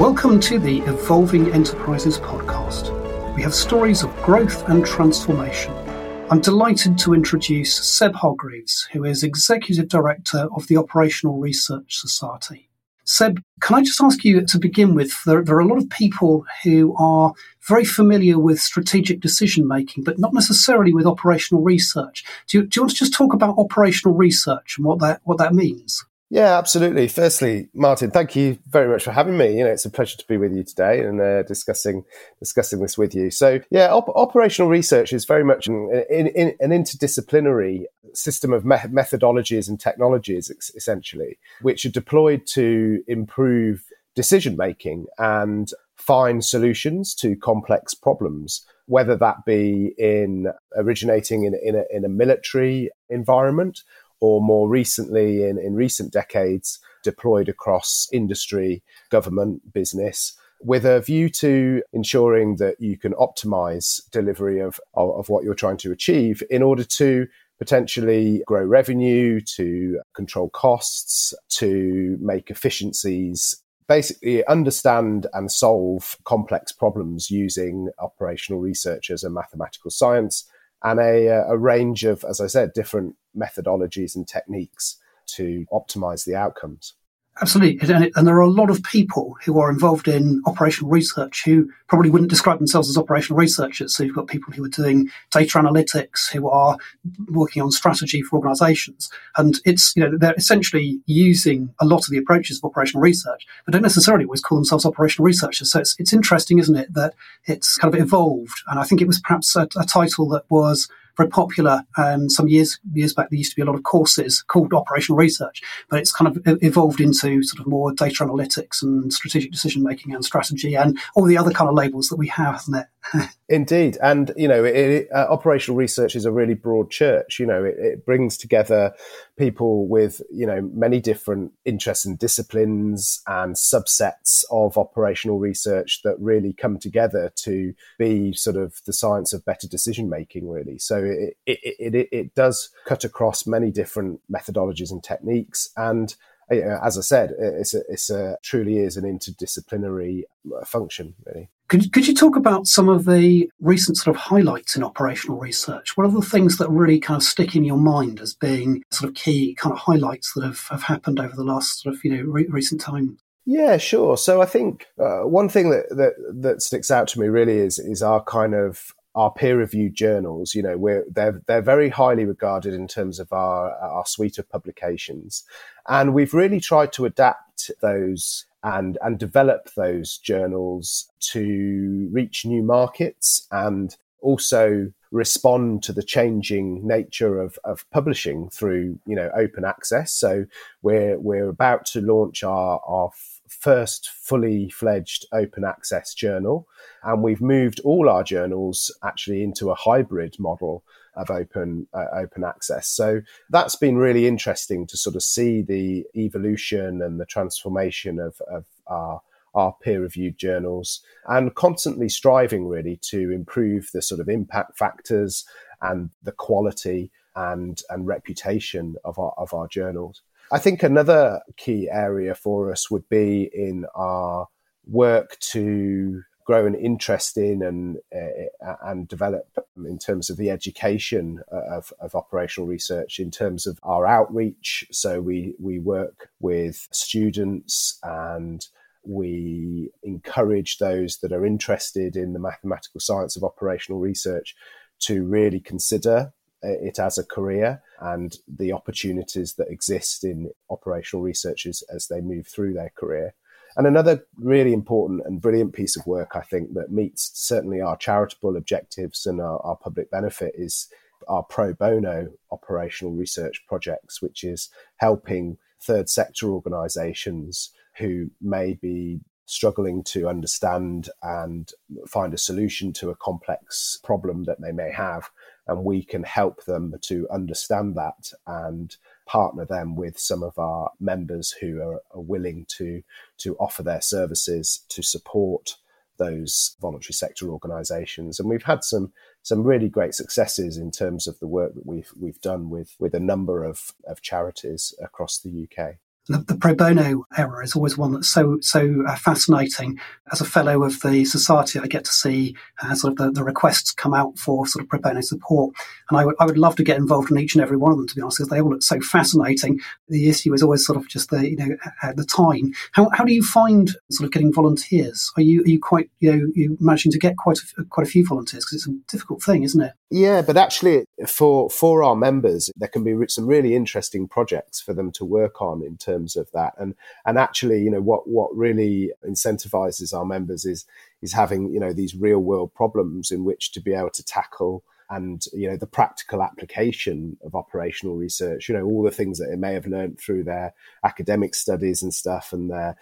Welcome to the Evolving Enterprises podcast. We have stories of growth and transformation. I'm delighted to introduce Seb Hargreaves, who is Executive Director of the Operational Research Society. Seb, can I just ask you to begin with? There, there, are a lot of people who are very familiar with strategic decision making, but not necessarily with operational research. Do you, do you want to just talk about operational research and what that what that means? Yeah, absolutely. Firstly, Martin, thank you very much for having me. You know, it's a pleasure to be with you today and uh, discussing discussing this with you. So, yeah, op- operational research is very much an, in, an interdisciplinary system of me- methodologies and technologies, essentially, which are deployed to improve decision making and find solutions to complex problems, whether that be in originating in, in, a, in a military environment or more recently, in, in recent decades, deployed across industry, government, business, with a view to ensuring that you can optimize delivery of, of, of what you're trying to achieve in order to potentially grow revenue, to control costs, to make efficiencies basically understand and solve complex problems using operational research as a mathematical science and a, uh, a range of, as I said, different methodologies and techniques to optimize the outcomes. Absolutely. And, and, there are a lot of people who are involved in operational research who probably wouldn't describe themselves as operational researchers. So you've got people who are doing data analytics, who are working on strategy for organizations. And it's, you know, they're essentially using a lot of the approaches of operational research, but don't necessarily always call themselves operational researchers. So it's, it's interesting, isn't it, that it's kind of evolved. And I think it was perhaps a, a title that was very popular um, some years years back. There used to be a lot of courses called operational research, but it's kind of evolved into sort of more data analytics and strategic decision making and strategy and all the other kind of labels that we have, hasn't it? Indeed, and you know, it, it, uh, operational research is a really broad church. You know, it, it, brings together people with you know many different interests and disciplines and subsets of operational research that really come together to be sort of the science of better decision making. Really, so it it, it does cut across many different methodologies and techniques and as I said, it's a, it's a truly is an interdisciplinary uh, function, really. Could, could you talk about some of the recent sort of highlights in operational research? What are the things that really kind of stick in your mind as being sort of key kind of highlights that have, have happened over the last sort of, you know, re- recent time? Yeah, sure. So I think uh, one thing that, that that sticks out to me really is is our kind of our peer-reviewed journals, you know, we're, they're they're very highly regarded in terms of our our suite of publications, and we've really tried to adapt those and and develop those journals to reach new markets and also respond to the changing nature of, of publishing through you know open access. So we're we're about to launch our our first fully fledged open access journal. And we've moved all our journals actually into a hybrid model of open uh, open access. So that's been really interesting to sort of see the evolution and the transformation of, of our our peer reviewed journals and constantly striving really to improve the sort of impact factors and the quality and and reputation of our of our journals. I think another key area for us would be in our work to grow an interest in and uh, and develop in terms of the education of, of operational research in terms of our outreach. So we we work with students and we encourage those that are interested in the mathematical science of operational research to really consider Uh, it as a career and the opportunities that exist in operational researchers as they move through their career. And another really important and brilliant piece of work, I think, that meets certainly our charitable objectives and our, our public benefit is our pro bono operational research projects, which is helping third sector organizations who may be struggling to understand and find a solution to a complex problem that they may have and we can help them to understand that and partner them with some of our members who are, are willing to to offer their services to support those voluntary sector organisations, and we've had some some really great successes in terms of the work that we've we've done with with a number of of charities across the UK. The, the pro bono era is always one that's so so uh, fascinating. As a fellow of the society, I get to see uh, sort of the, the, requests come out for sort of pro bono support, and I would I would love to get involved in each and every one of them. To be honest, because they all look so fascinating. The issue is always sort of just the you know at the time. How how do you find sort of getting volunteers? Are you are you quite you know you managing to get quite a, quite a few volunteers because it's a difficult thing, isn't it? Yeah, but actually, for for our members, there can be some really interesting projects for them to work on in terms of that. And and actually, you know, what what really incentivizes our members is is having you know these real world problems in which to be able to tackle and you know the practical application of operational research you know all the things that they may have learned through their academic studies and stuff and their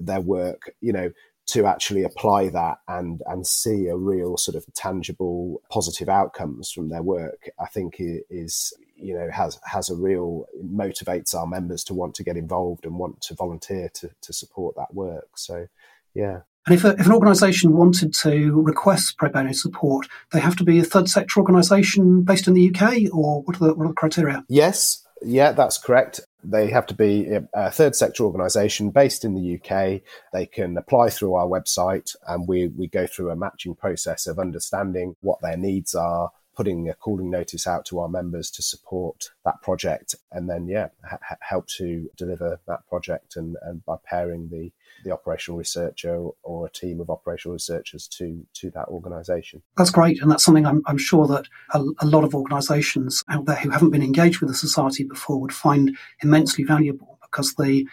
their work you know to actually apply that and and see a real sort of tangible positive outcomes from their work i think is you know has has a real motivates our members to want to get involved and want to volunteer to to support that work so yeah and if, a, if an organisation wanted to request pro bono support, they have to be a third sector organisation based in the UK, or what are the, what are the criteria? Yes, yeah, that's correct. They have to be a third sector organisation based in the UK. They can apply through our website, and we, we go through a matching process of understanding what their needs are, putting a calling notice out to our members to support that project, and then yeah, ha- help to deliver that project, and, and by pairing the the operational researcher or a team of operational researchers to to that organisation. That's great, and that's something I'm, I'm sure that a, a, lot of organisations out there who haven't been engaged with the society before would find immensely valuable because the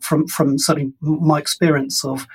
from from certainly my experience of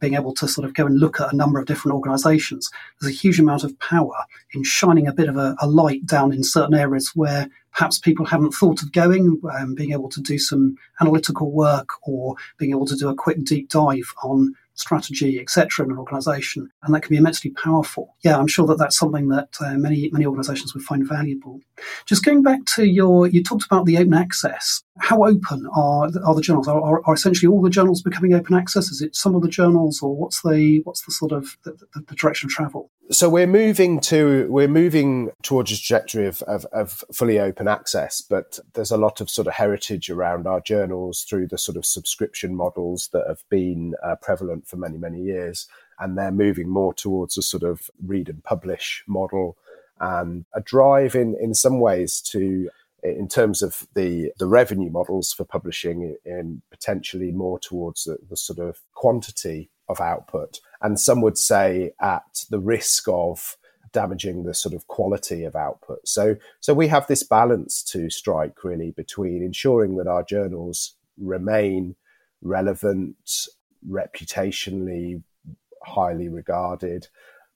being able to sort of go and look at a number of different organizations, there's a huge amount of power in shining a bit of a, a light down in certain areas where perhaps people haven't thought of going, um, being able to do some analytical work or being able to do a quick deep dive on strategy, etc., in an organisation, and that can be immensely powerful. Yeah, I'm sure that that's something that uh, many many organisations would find valuable. Just going back to your, you talked about the open access. How open are are the journals? Are, are, are essentially all the journals becoming open access? Is it some of the journals, or what's the what's the sort of the, the, the direction of travel? So we're moving to we're moving towards a trajectory of, of, of, fully open access, but there's a lot of sort of heritage around our journals through the sort of subscription models that have been uh, prevalent for many many years, and they're moving more towards a sort of read and publish model and a drive in in some ways to in terms of the the revenue models for publishing in potentially more towards the, the sort of quantity of output and some would say at the risk of damaging the sort of quality of output. So, so we have this balance to strike really between ensuring that our journals remain relevant, reputationally highly regarded,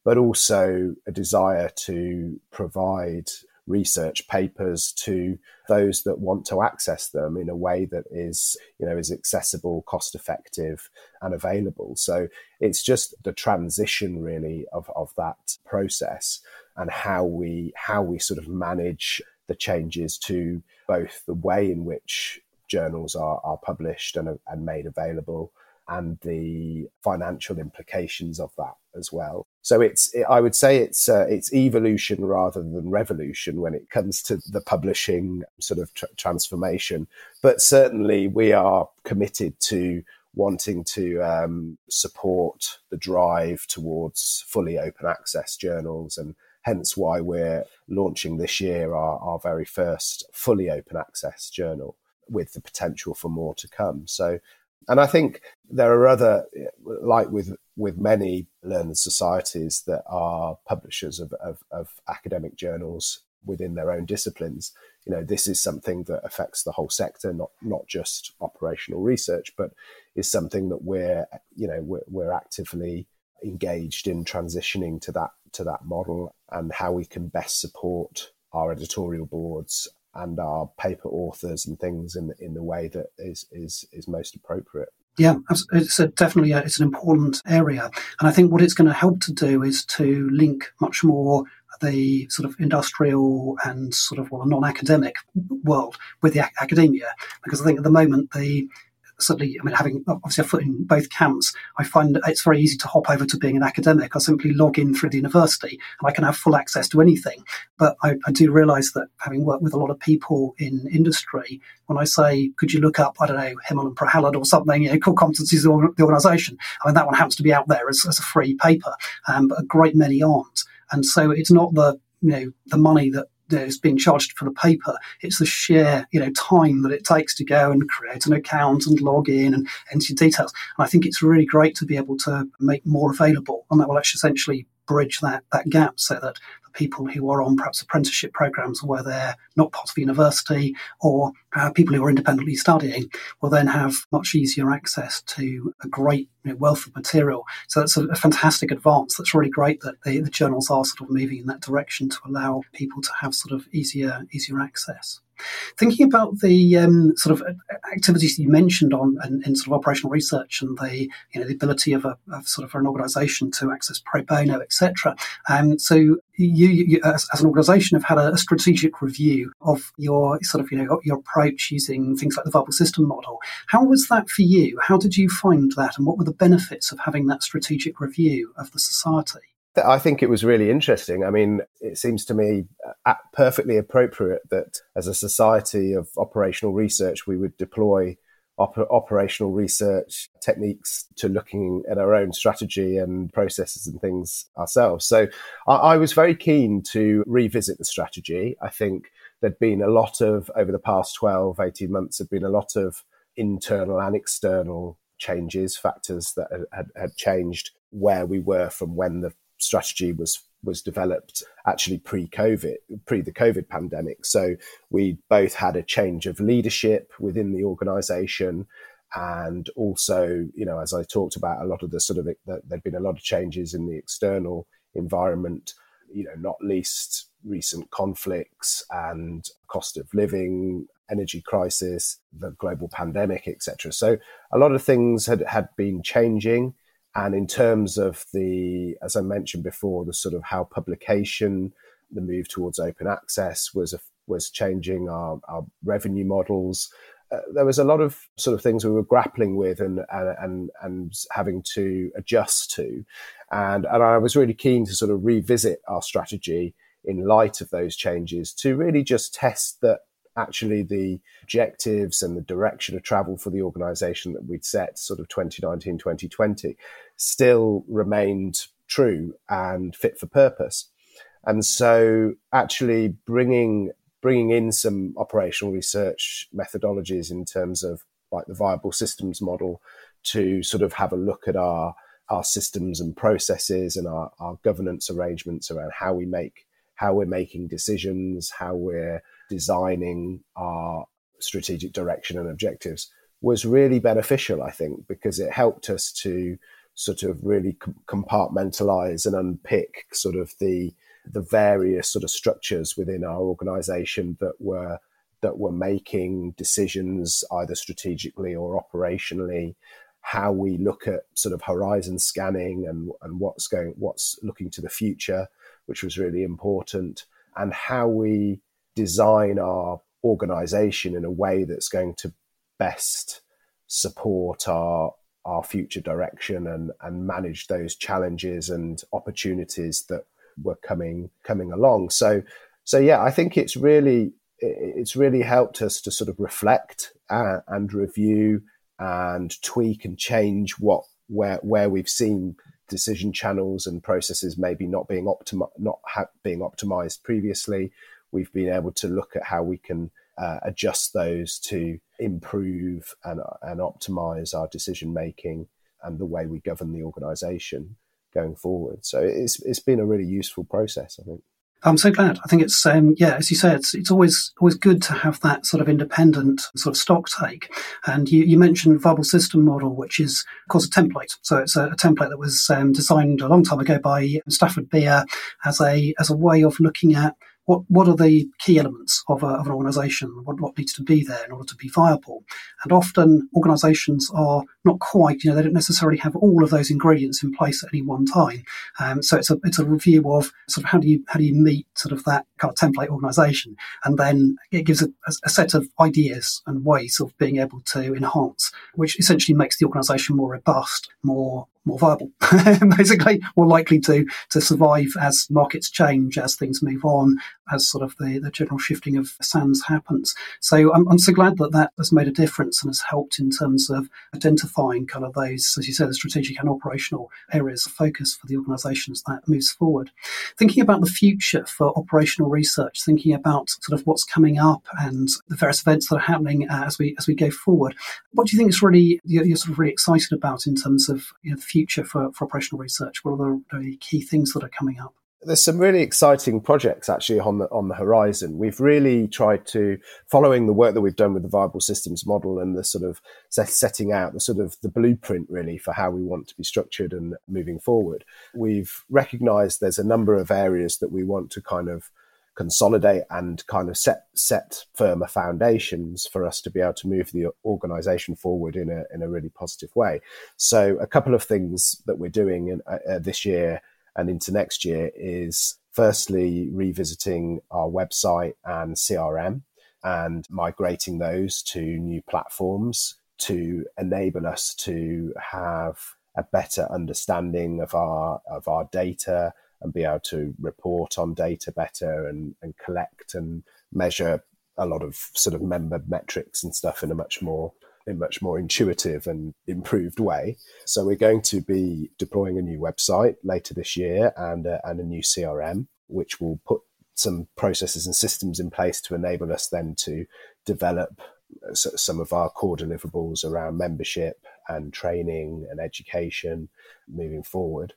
but also a desire to provide research papers to those that want to access them in a way that is you know is accessible cost effective and available. So it's just the transition really of, of that process and how we how we sort of manage the changes to both the way in which journals are, are published and, and made available and the financial implications of that as well. So it's, it, I would say it's uh, it's evolution rather than revolution when it comes to the publishing sort of tr- transformation. But certainly, we are committed to wanting to um, support the drive towards fully open access journals and hence why we're launching this year our, our very first fully open access journal with the potential for more to come. So and I think there are other, like with with many learned societies that are publishers of, of, of academic journals within their own disciplines. You know, this is something that affects the whole sector, not not just operational research, but is something that we're you know we're, we're actively engaged in transitioning to that to that model and how we can best support our editorial boards and our paper authors and things in in the way that is is is most appropriate. Yeah, it's a, definitely a, it's an important area, and I think what it's going to help to do is to link much more the sort of industrial and sort of well non-academic world with the academia, because I think at the moment the certainly, I mean, having obviously a foot in both camps, I find it's very easy to hop over to being an academic. I simply log in through the university and I can have full access to anything. But I, I do realise that having worked with a lot of people in industry, when I say, could you look up, I don't know, Hamel and Prahalad or something, you know, core competencies of the organisation, I mean, that one happens to be out there as, as a free paper, um, but a great many aren't. And so it's not the you know the money that is being charged for the paper. It's the sheer, you know, time that it takes to go and create an account and log in and enter details. And I think it's really great to be able to make more available, and that will actually essentially bridge that that gap so that the people who are on perhaps apprenticeship programs where they're not part of university or uh, people who are independently studying will then have much easier access to a great you know, wealth of material. So that's a, a, fantastic advance. That's really great that the, the journals are sort of moving in that direction to allow people to have sort of easier easier access. Thinking about the um, sort of activities you mentioned on in, sort of operational research and the you know the ability of a of sort of an organisation to access pro bono, etc. Um, so you, you as, as, an organisation have had a, a, strategic review of your sort of you know your approach using things like the viable system model. How was that for you? How did you find that, and what were the benefits of having that strategic review of the society? I think it was really interesting. I mean, it seems to me uh, perfectly appropriate that as a society of operational research, we would deploy op- operational research techniques to looking at our own strategy and processes and things ourselves. So I, I was very keen to revisit the strategy. I think there'd been a lot of, over the past 12, 18 months, there'd been a lot of internal and external changes, factors that had, had changed where we were from when the strategy was was developed actually pre-COVID, pre the COVID pandemic. So we both had a change of leadership within the organisation, and also, you know, as I talked about, a lot of the sort of the, there'd been a lot of changes in the external environment. You know, not least recent conflicts and cost of living, energy crisis, the global pandemic, etc. So a lot of things had had been changing and in terms of the, as I mentioned before, the sort of how publication, the move towards open access was a, was changing our, our revenue models. Uh, there was a lot of sort of things we were grappling with and and and having to adjust to, and and I was really keen to sort of revisit our strategy in light of those changes to really just test that actually the objectives and the direction of travel for the organization that we'd set sort of 2019 2020 still remained true and fit for purpose. And so actually bringing bringing in some operational research methodologies in terms of like the viable systems model to sort of have a look at our our systems and processes and our, our governance arrangements around how we make how we're making decisions how we're designing our strategic direction and objectives was really beneficial, I think, because it helped us to sort of really compartmentalize and unpick sort of the the various sort of structures within our organization that were that were making decisions either strategically or operationally. How we look at sort of horizon scanning and and what's going what's looking to the future which was really important and how we design our organization in a way that's going to best support our our future direction and and manage those challenges and opportunities that were coming coming along. So so yeah i think it's really it's really helped us to sort of reflect uh, and review and tweak and change what where where we've seen decision channels and processes maybe not being optimi- not ha- being optimized previously. We've been able to look at how we can uh, adjust those to improve and, and optimize our decision making and the way we govern the organization going forward. So it's it's been a really useful process, I think. I'm so glad. I think it's um, yeah, as you say, it's it's always always good to have that sort of independent sort of stock take. And you, you mentioned viable system model, which is of course a template. So it's a, a template that was um, designed a long time ago by Stafford Beer as a as a way of looking at what what are the key elements of, a, of an organisation? What, what needs to be there in order to be viable? And often organisations are not quite, you know, they don't necessarily have all of those ingredients in place at any one time. Um, so it's a it's a review of sort of how do you how do you meet sort of that kind of template organization. And then it gives a, a, set of ideas and ways of being able to enhance, which essentially makes the organization more robust, more more viable, basically more likely to to survive as markets change, as things move on, as sort of the, the general shifting of sands happens. So I'm, I'm so glad that that has made a difference and has helped in terms of identifying kind of those, as you said, the strategic and operational areas of focus for the organisation as that moves forward. Thinking about the future for operational research, thinking about sort of what's coming up and the various events that are happening uh, as we as we go forward. What do you think is really you're, you're sort of really excited about in terms of you know, the future for, for operational research? What are the, the key things that are coming up? There's some really exciting projects actually on the on the horizon. We've really tried to, following the work that we've done with the viable systems model and the sort of setting out the sort of the blueprint really for how we want to be structured and moving forward. We've recognised there's a number of areas that we want to kind of consolidate and kind of set set firmer foundations for us to be able to move the organization forward in a in a really positive way. So a couple of things that we're doing in, uh, uh this year and into next year is firstly revisiting our website and CRM and migrating those to new platforms to enable us to have a better understanding of our of our data and be able to report on data better and, and collect and measure a lot of sort of member metrics and stuff in a much more a much more intuitive and improved way. So we're going to be deploying a new website later this year and uh, and a new CRM, which will put some processes and systems in place to enable us then to develop uh, some of our core deliverables around membership and training and education moving forward.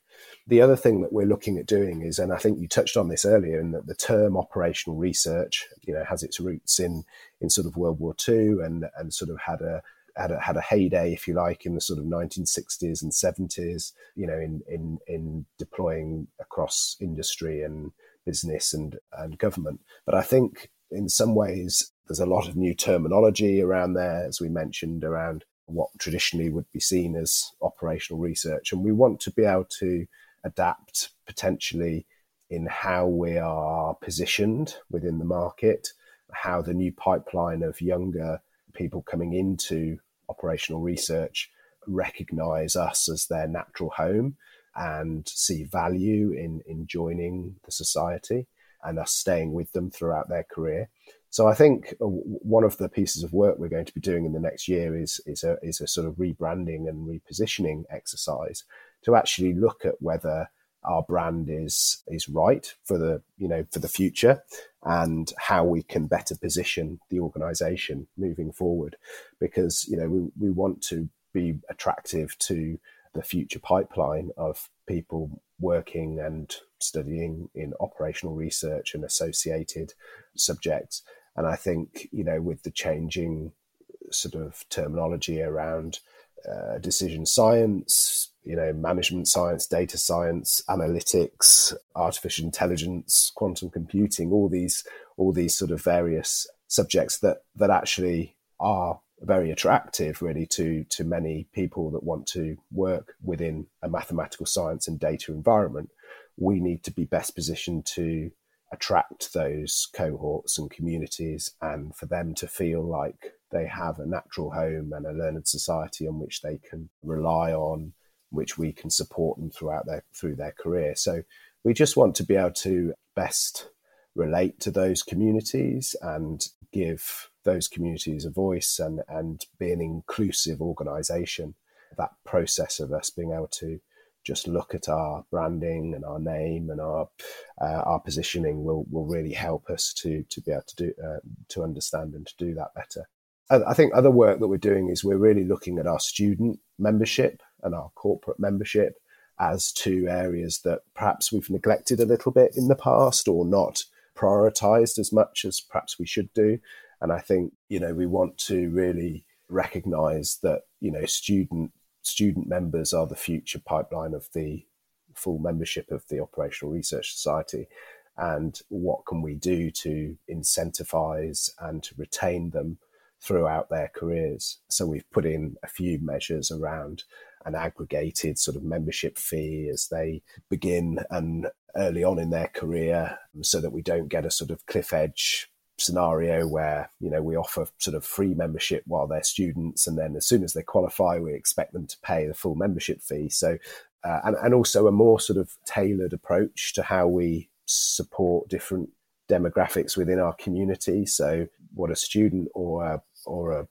The other thing that we're looking at doing is, and I think you touched on this earlier, in that the term operational research, you know, has its roots in in sort of World War II and and sort of had a had a, had a heyday, if you like, in the sort of 1960s and 70s, you know, in, in, in deploying across industry and business and, and government. But I think in some ways, there's a lot of new terminology around there, as we mentioned, around what traditionally would be seen as operational research. And we want to be able to adapt potentially in how we are positioned within the market, how the new pipeline of younger people coming into operational research recognize us as their natural home and see value in, in joining the society and us staying with them throughout their career. So I think uh, one of the pieces of work we're going to be doing in the next year is is a is a sort of rebranding and repositioning exercise to actually look at whether our brand is is right for the you know for the future and how we can better position the organization moving forward. Because you know we, we want to be attractive to the future pipeline of people working and studying in operational research and associated subjects. And i think you know with the changing sort of terminology around uh, decision science you know, management science, data science, analytics, artificial intelligence, quantum computing, all these, all these sort of various subjects that, that actually are very attractive really to, to many people that want to work within a mathematical science and data environment. We need to be best positioned to attract those cohorts and communities and for them to feel like they have a natural home and a learned society on which they can rely on which we can support them throughout their through their career. So we just want to be able to best relate to those communities and give those communities a voice and and be an inclusive organization. That process of us being able to just look at our branding and our name and our uh, our positioning will will really help us to to be able to do uh, to understand and to do that better. I think other work that we're doing is we're really looking at our student membership and our corporate membership as two areas that perhaps we've neglected a little bit in the past or not prioritized as much as perhaps we should do. And I think, you know, we want to really recognize that, you know, student student members are the future pipeline of the full membership of the Operational Research Society. And what can we do to incentivize and to retain them throughout their careers. So we've put in a few measures around an aggregated sort of membership fee as they begin and early on in their career so that we don't get a sort of cliff edge scenario where you know we offer sort of free membership while they're students and then as soon as they qualify we expect them to pay the full membership fee so uh, and, and also a more sort of tailored approach to how we support different demographics within our community so what a student or a, or a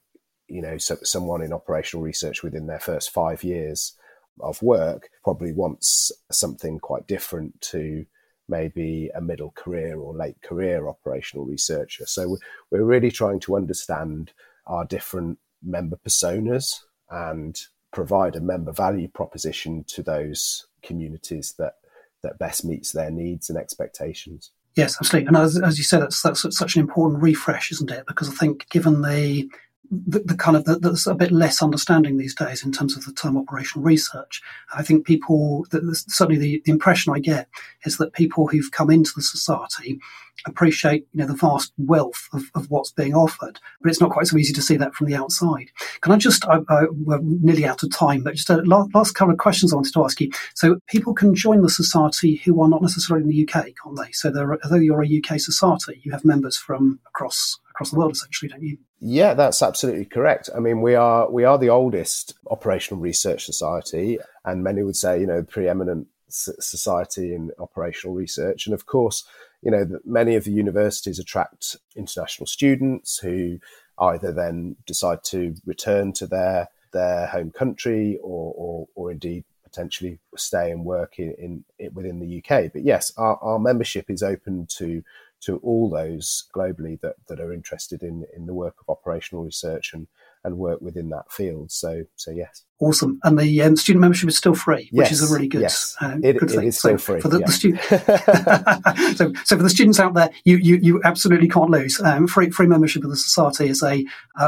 you know so, someone in operational research within their first five years of work probably wants something quite different to maybe a middle career or late career operational researcher. So we're really trying to understand our different member personas and provide a member value proposition to those communities that that best meets their needs and expectations. Yes, absolutely. And as, as you said, that's, that's such an important refresh, isn't it? Because I think given the the, the, kind of the, a bit less understanding these days in terms of the term operational research. I think people, certainly the, the impression I get is that people who've come into the society appreciate you know the vast wealth of, of what's being offered, but it's not quite so easy to see that from the outside. Can I just, I, I, we're nearly out of time, but just a last, last couple of questions I wanted to ask you. So people can join the society who are not necessarily in the UK, can't they? So although you're a UK society, you have members from across across the world, essentially, don't you? Yeah, that's absolutely correct. I mean, we are we are the oldest operational research society, and many would say, you know, preeminent society in operational research. And of course, you know, many of the universities attract international students who either then decide to return to their their home country or or, or indeed potentially stay and work in, in, in, within the UK. But yes, our, our membership is open to to all those globally that, that are interested in, in the work of operational research and, and work within that field. So, so yes. Awesome. And the um, student membership is still free, yes. which is a really good, yes. uh, it, good thing. It is still so free. For the, yeah. the student, so, so for the students out there, you, you, you absolutely can't lose. Um, free, free membership of the society is a,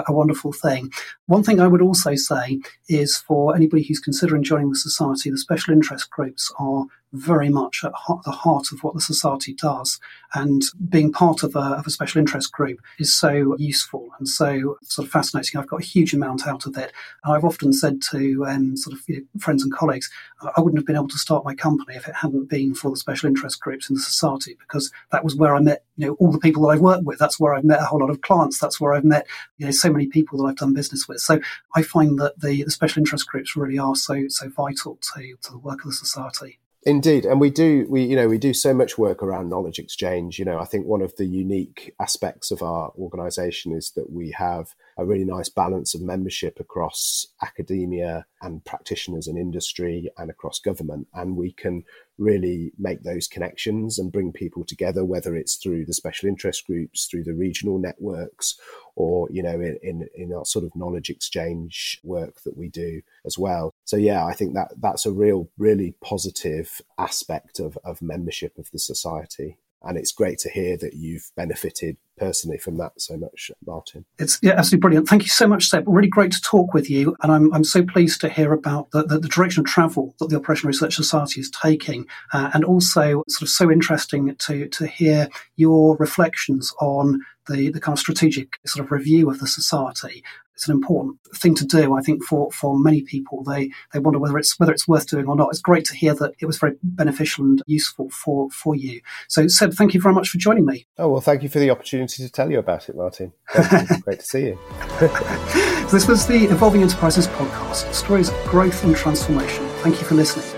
a wonderful thing. One thing I would also say is for anybody who's considering joining the society, the special interest groups are very much at the heart of what the society does. And being part of a, of a, special interest group is so useful and so sort of fascinating. I've got a huge amount out of it. And I've often said to um, sort of you know, friends and colleagues, I wouldn't have been able to start my company if it hadn't been for the special interest groups in the society, because that was where I met you know all the people that I've worked with. That's where I've met a whole lot of clients. That's where I've met you know so many people that I've done business with. So I find that the, the special interest groups really are so so vital to, to the work of the society. Indeed, and we do we you know we do so much work around knowledge exchange. You know, I think one of the unique aspects of our organisation is that we have a really nice balance of membership across academia and practitioners and industry and across government, and we can really make those connections and bring people together, whether it's through the special interest groups, through the regional networks, or you know in, in, in our sort of knowledge exchange work that we do as well. So yeah, I think that that's a real really positive aspect of, of membership of the society and it's great to hear that you've benefited personally from that so much, Martin. It's yeah, absolutely brilliant. Thank you so much, Seb. Really great to talk with you, and I'm I'm so pleased to hear about the, the, the direction of travel that the Operational Research Society is taking, uh, and also sort of so interesting to to hear your reflections on the, the kind of strategic sort of review of the society it's an important thing to do. I think for, for many people, they, they wonder whether it's whether it's worth doing or not. It's great to hear that it was very beneficial and useful for for you. So, Seb, thank you very much for joining me. Oh well, thank you for the opportunity to tell you about it, Martin. great to see you. so this was the Evolving Enterprises podcast, stories of growth and transformation. Thank you for listening.